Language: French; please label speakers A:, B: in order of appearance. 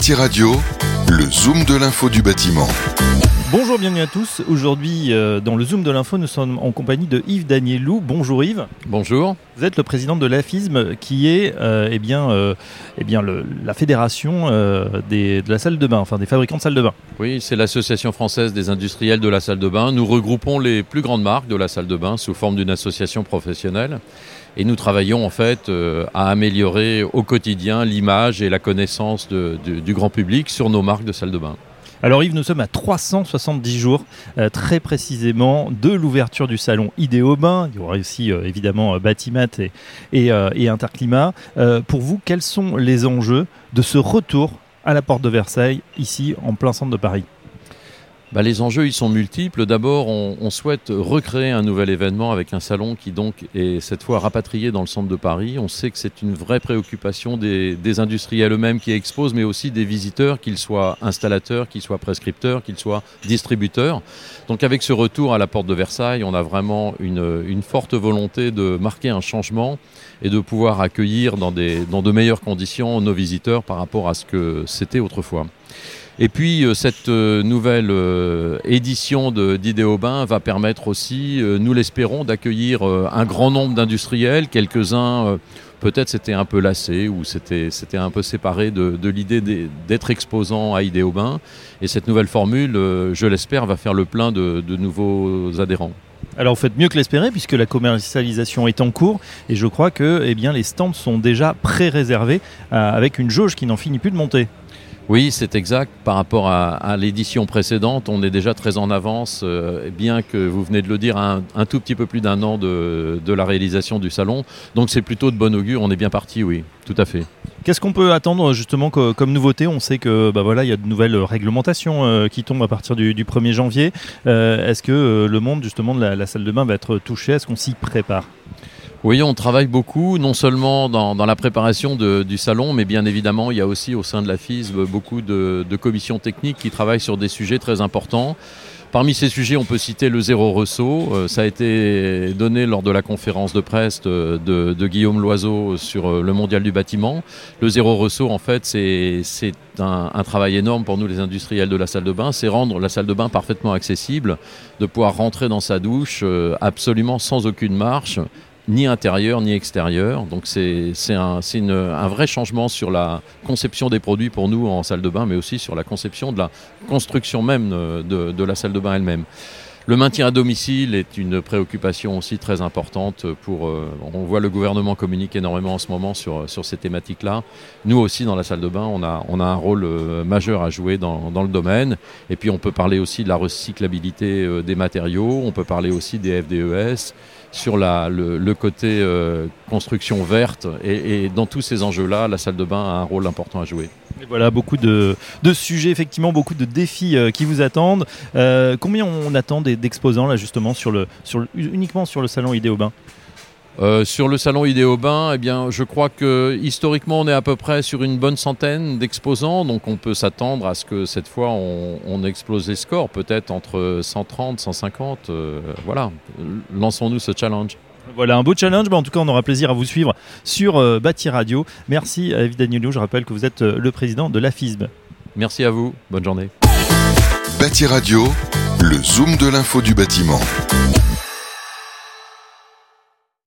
A: Le zoom de l'info du bâtiment.
B: Bonjour, bienvenue à tous. Aujourd'hui, euh, dans le Zoom de l'info, nous sommes en compagnie de Yves Danielou. Bonjour Yves.
C: Bonjour.
B: Vous êtes le président de l'AFISM, qui est euh, eh bien, euh, eh bien le- la fédération des- de la salle de bain, enfin des fabricants de salles de bain.
C: Oui, c'est l'Association française des industriels de la salle de bain. Nous regroupons les plus grandes marques de la salle de bain sous forme d'une association professionnelle. Et nous travaillons en fait à améliorer au quotidien l'image et la connaissance de- du- du grand public sur nos marques de salle de bain.
B: Alors Yves, nous sommes à 370 jours, euh, très précisément, de l'ouverture du salon Idéo Bain. Il y aura aussi euh, évidemment euh, Batimat et, et, et Interclimat. Pour vous, quels sont les enjeux de ce retour à la porte de Versailles, ici en plein centre de Paris?
C: Bah, les enjeux, ils sont multiples. D'abord, on, souhaite recréer un nouvel événement avec un salon qui donc est cette fois rapatrié dans le centre de Paris. On sait que c'est une vraie préoccupation des, des industriels eux-mêmes qui exposent, mais aussi des visiteurs, qu'ils soient installateurs, qu'ils soient prescripteurs, qu'ils soient distributeurs. Donc avec ce retour à la porte de Versailles, on a vraiment une, une forte volonté de marquer un changement et de pouvoir accueillir dans, des, dans de meilleures conditions nos visiteurs par rapport à ce que c'était autrefois. Et puis euh, cette euh, nouvelle euh, édition de- d'Idéobain va permettre aussi, nous l'espérons, d'accueillir un grand nombre d'industriels. Quelques-uns peut-être s'étaient un peu lassés ou s'étaient un peu séparés de, l'idée d'être exposants à Idéobain. Et cette nouvelle formule, je l'espère, va faire le plein de, nouveaux adhérents.
B: Alors vous faites mieux que l'espérer puisque la commercialisation est en cours et je crois que eh les stands sont déjà pré-réservés avec une jauge qui n'en finit plus de monter.
C: Oui, c'est exact. Par rapport à, l'édition précédente, on est déjà très en avance, euh, bien que vous venez de le dire, un, tout petit peu plus d'un an de, la réalisation du salon. Donc c'est plutôt de bon augure, on est bien parti, oui, tout à fait.
B: Qu'est-ce qu'on peut attendre justement co- comme nouveauté? On sait que bah voilà, il y a de nouvelles réglementations euh, qui tombent à partir du, du 1er janvier. Euh, Est-ce que le monde justement de la salle de bain va être touché? Est-ce qu'on s'y prépare?
C: Oui, on travaille beaucoup, non seulement dans, la préparation du salon, mais bien évidemment, il y a aussi au sein de la FISB beaucoup de, commissions techniques qui travaillent sur des sujets très importants. Parmi ces sujets, on peut citer le zéro ressaut. Euh, ça a été donné lors de la conférence de presse de, de- Guillaume Loiseau sur euh, le mondial du bâtiment. Le zéro ressaut, en fait, c'est un, travail énorme pour nous, les industriels de la salle de bain. C'est rendre la salle de bain parfaitement accessible, de pouvoir rentrer dans sa douche euh, absolument sans aucune marche ni intérieur ni extérieur. Donc c'est un, un vrai changement sur la conception des produits pour nous en salle de bain, mais aussi sur la conception de la construction même de, de la salle de bain elle-même. Le maintien à domicile est une préoccupation aussi très importante pour. euh, on voit le gouvernement communique énormément en ce moment sur, sur ces thématiques-là. Nous aussi, dans la salle de bain, on a, on a un rôle euh, majeur à jouer dans, dans le domaine. Et puis, on peut parler aussi de la recyclabilité euh, des matériaux. On peut parler aussi des FDES sur la, le, côté construction verte. Et, et dans tous ces enjeux-là, la salle de bain a un rôle important à jouer.
B: Voilà, beaucoup de, sujets, effectivement, beaucoup de défis euh, qui vous attendent. Euh, combien on attend d'exposants là justement sur le, sur le- uniquement sur le salon Idéo Bain
C: Euh, sur le salon Idéobain, eh bien, je crois que historiquement, on est à peu près sur une bonne centaine d'exposants, donc on peut s'attendre à ce que cette fois, on, on explose les scores, peut-être entre 130, 150. euh, voilà, lançons-nous ce challenge.
B: Voilà, un beau challenge. Bah, en tout cas, on aura plaisir à vous suivre sur euh, Bâti Radio. Merci à Danielou. Je rappelle que vous êtes euh, le président de la FISB.
C: Merci à vous, bonne journée.
A: Bâti Radio, le zoom de l'info du bâtiment.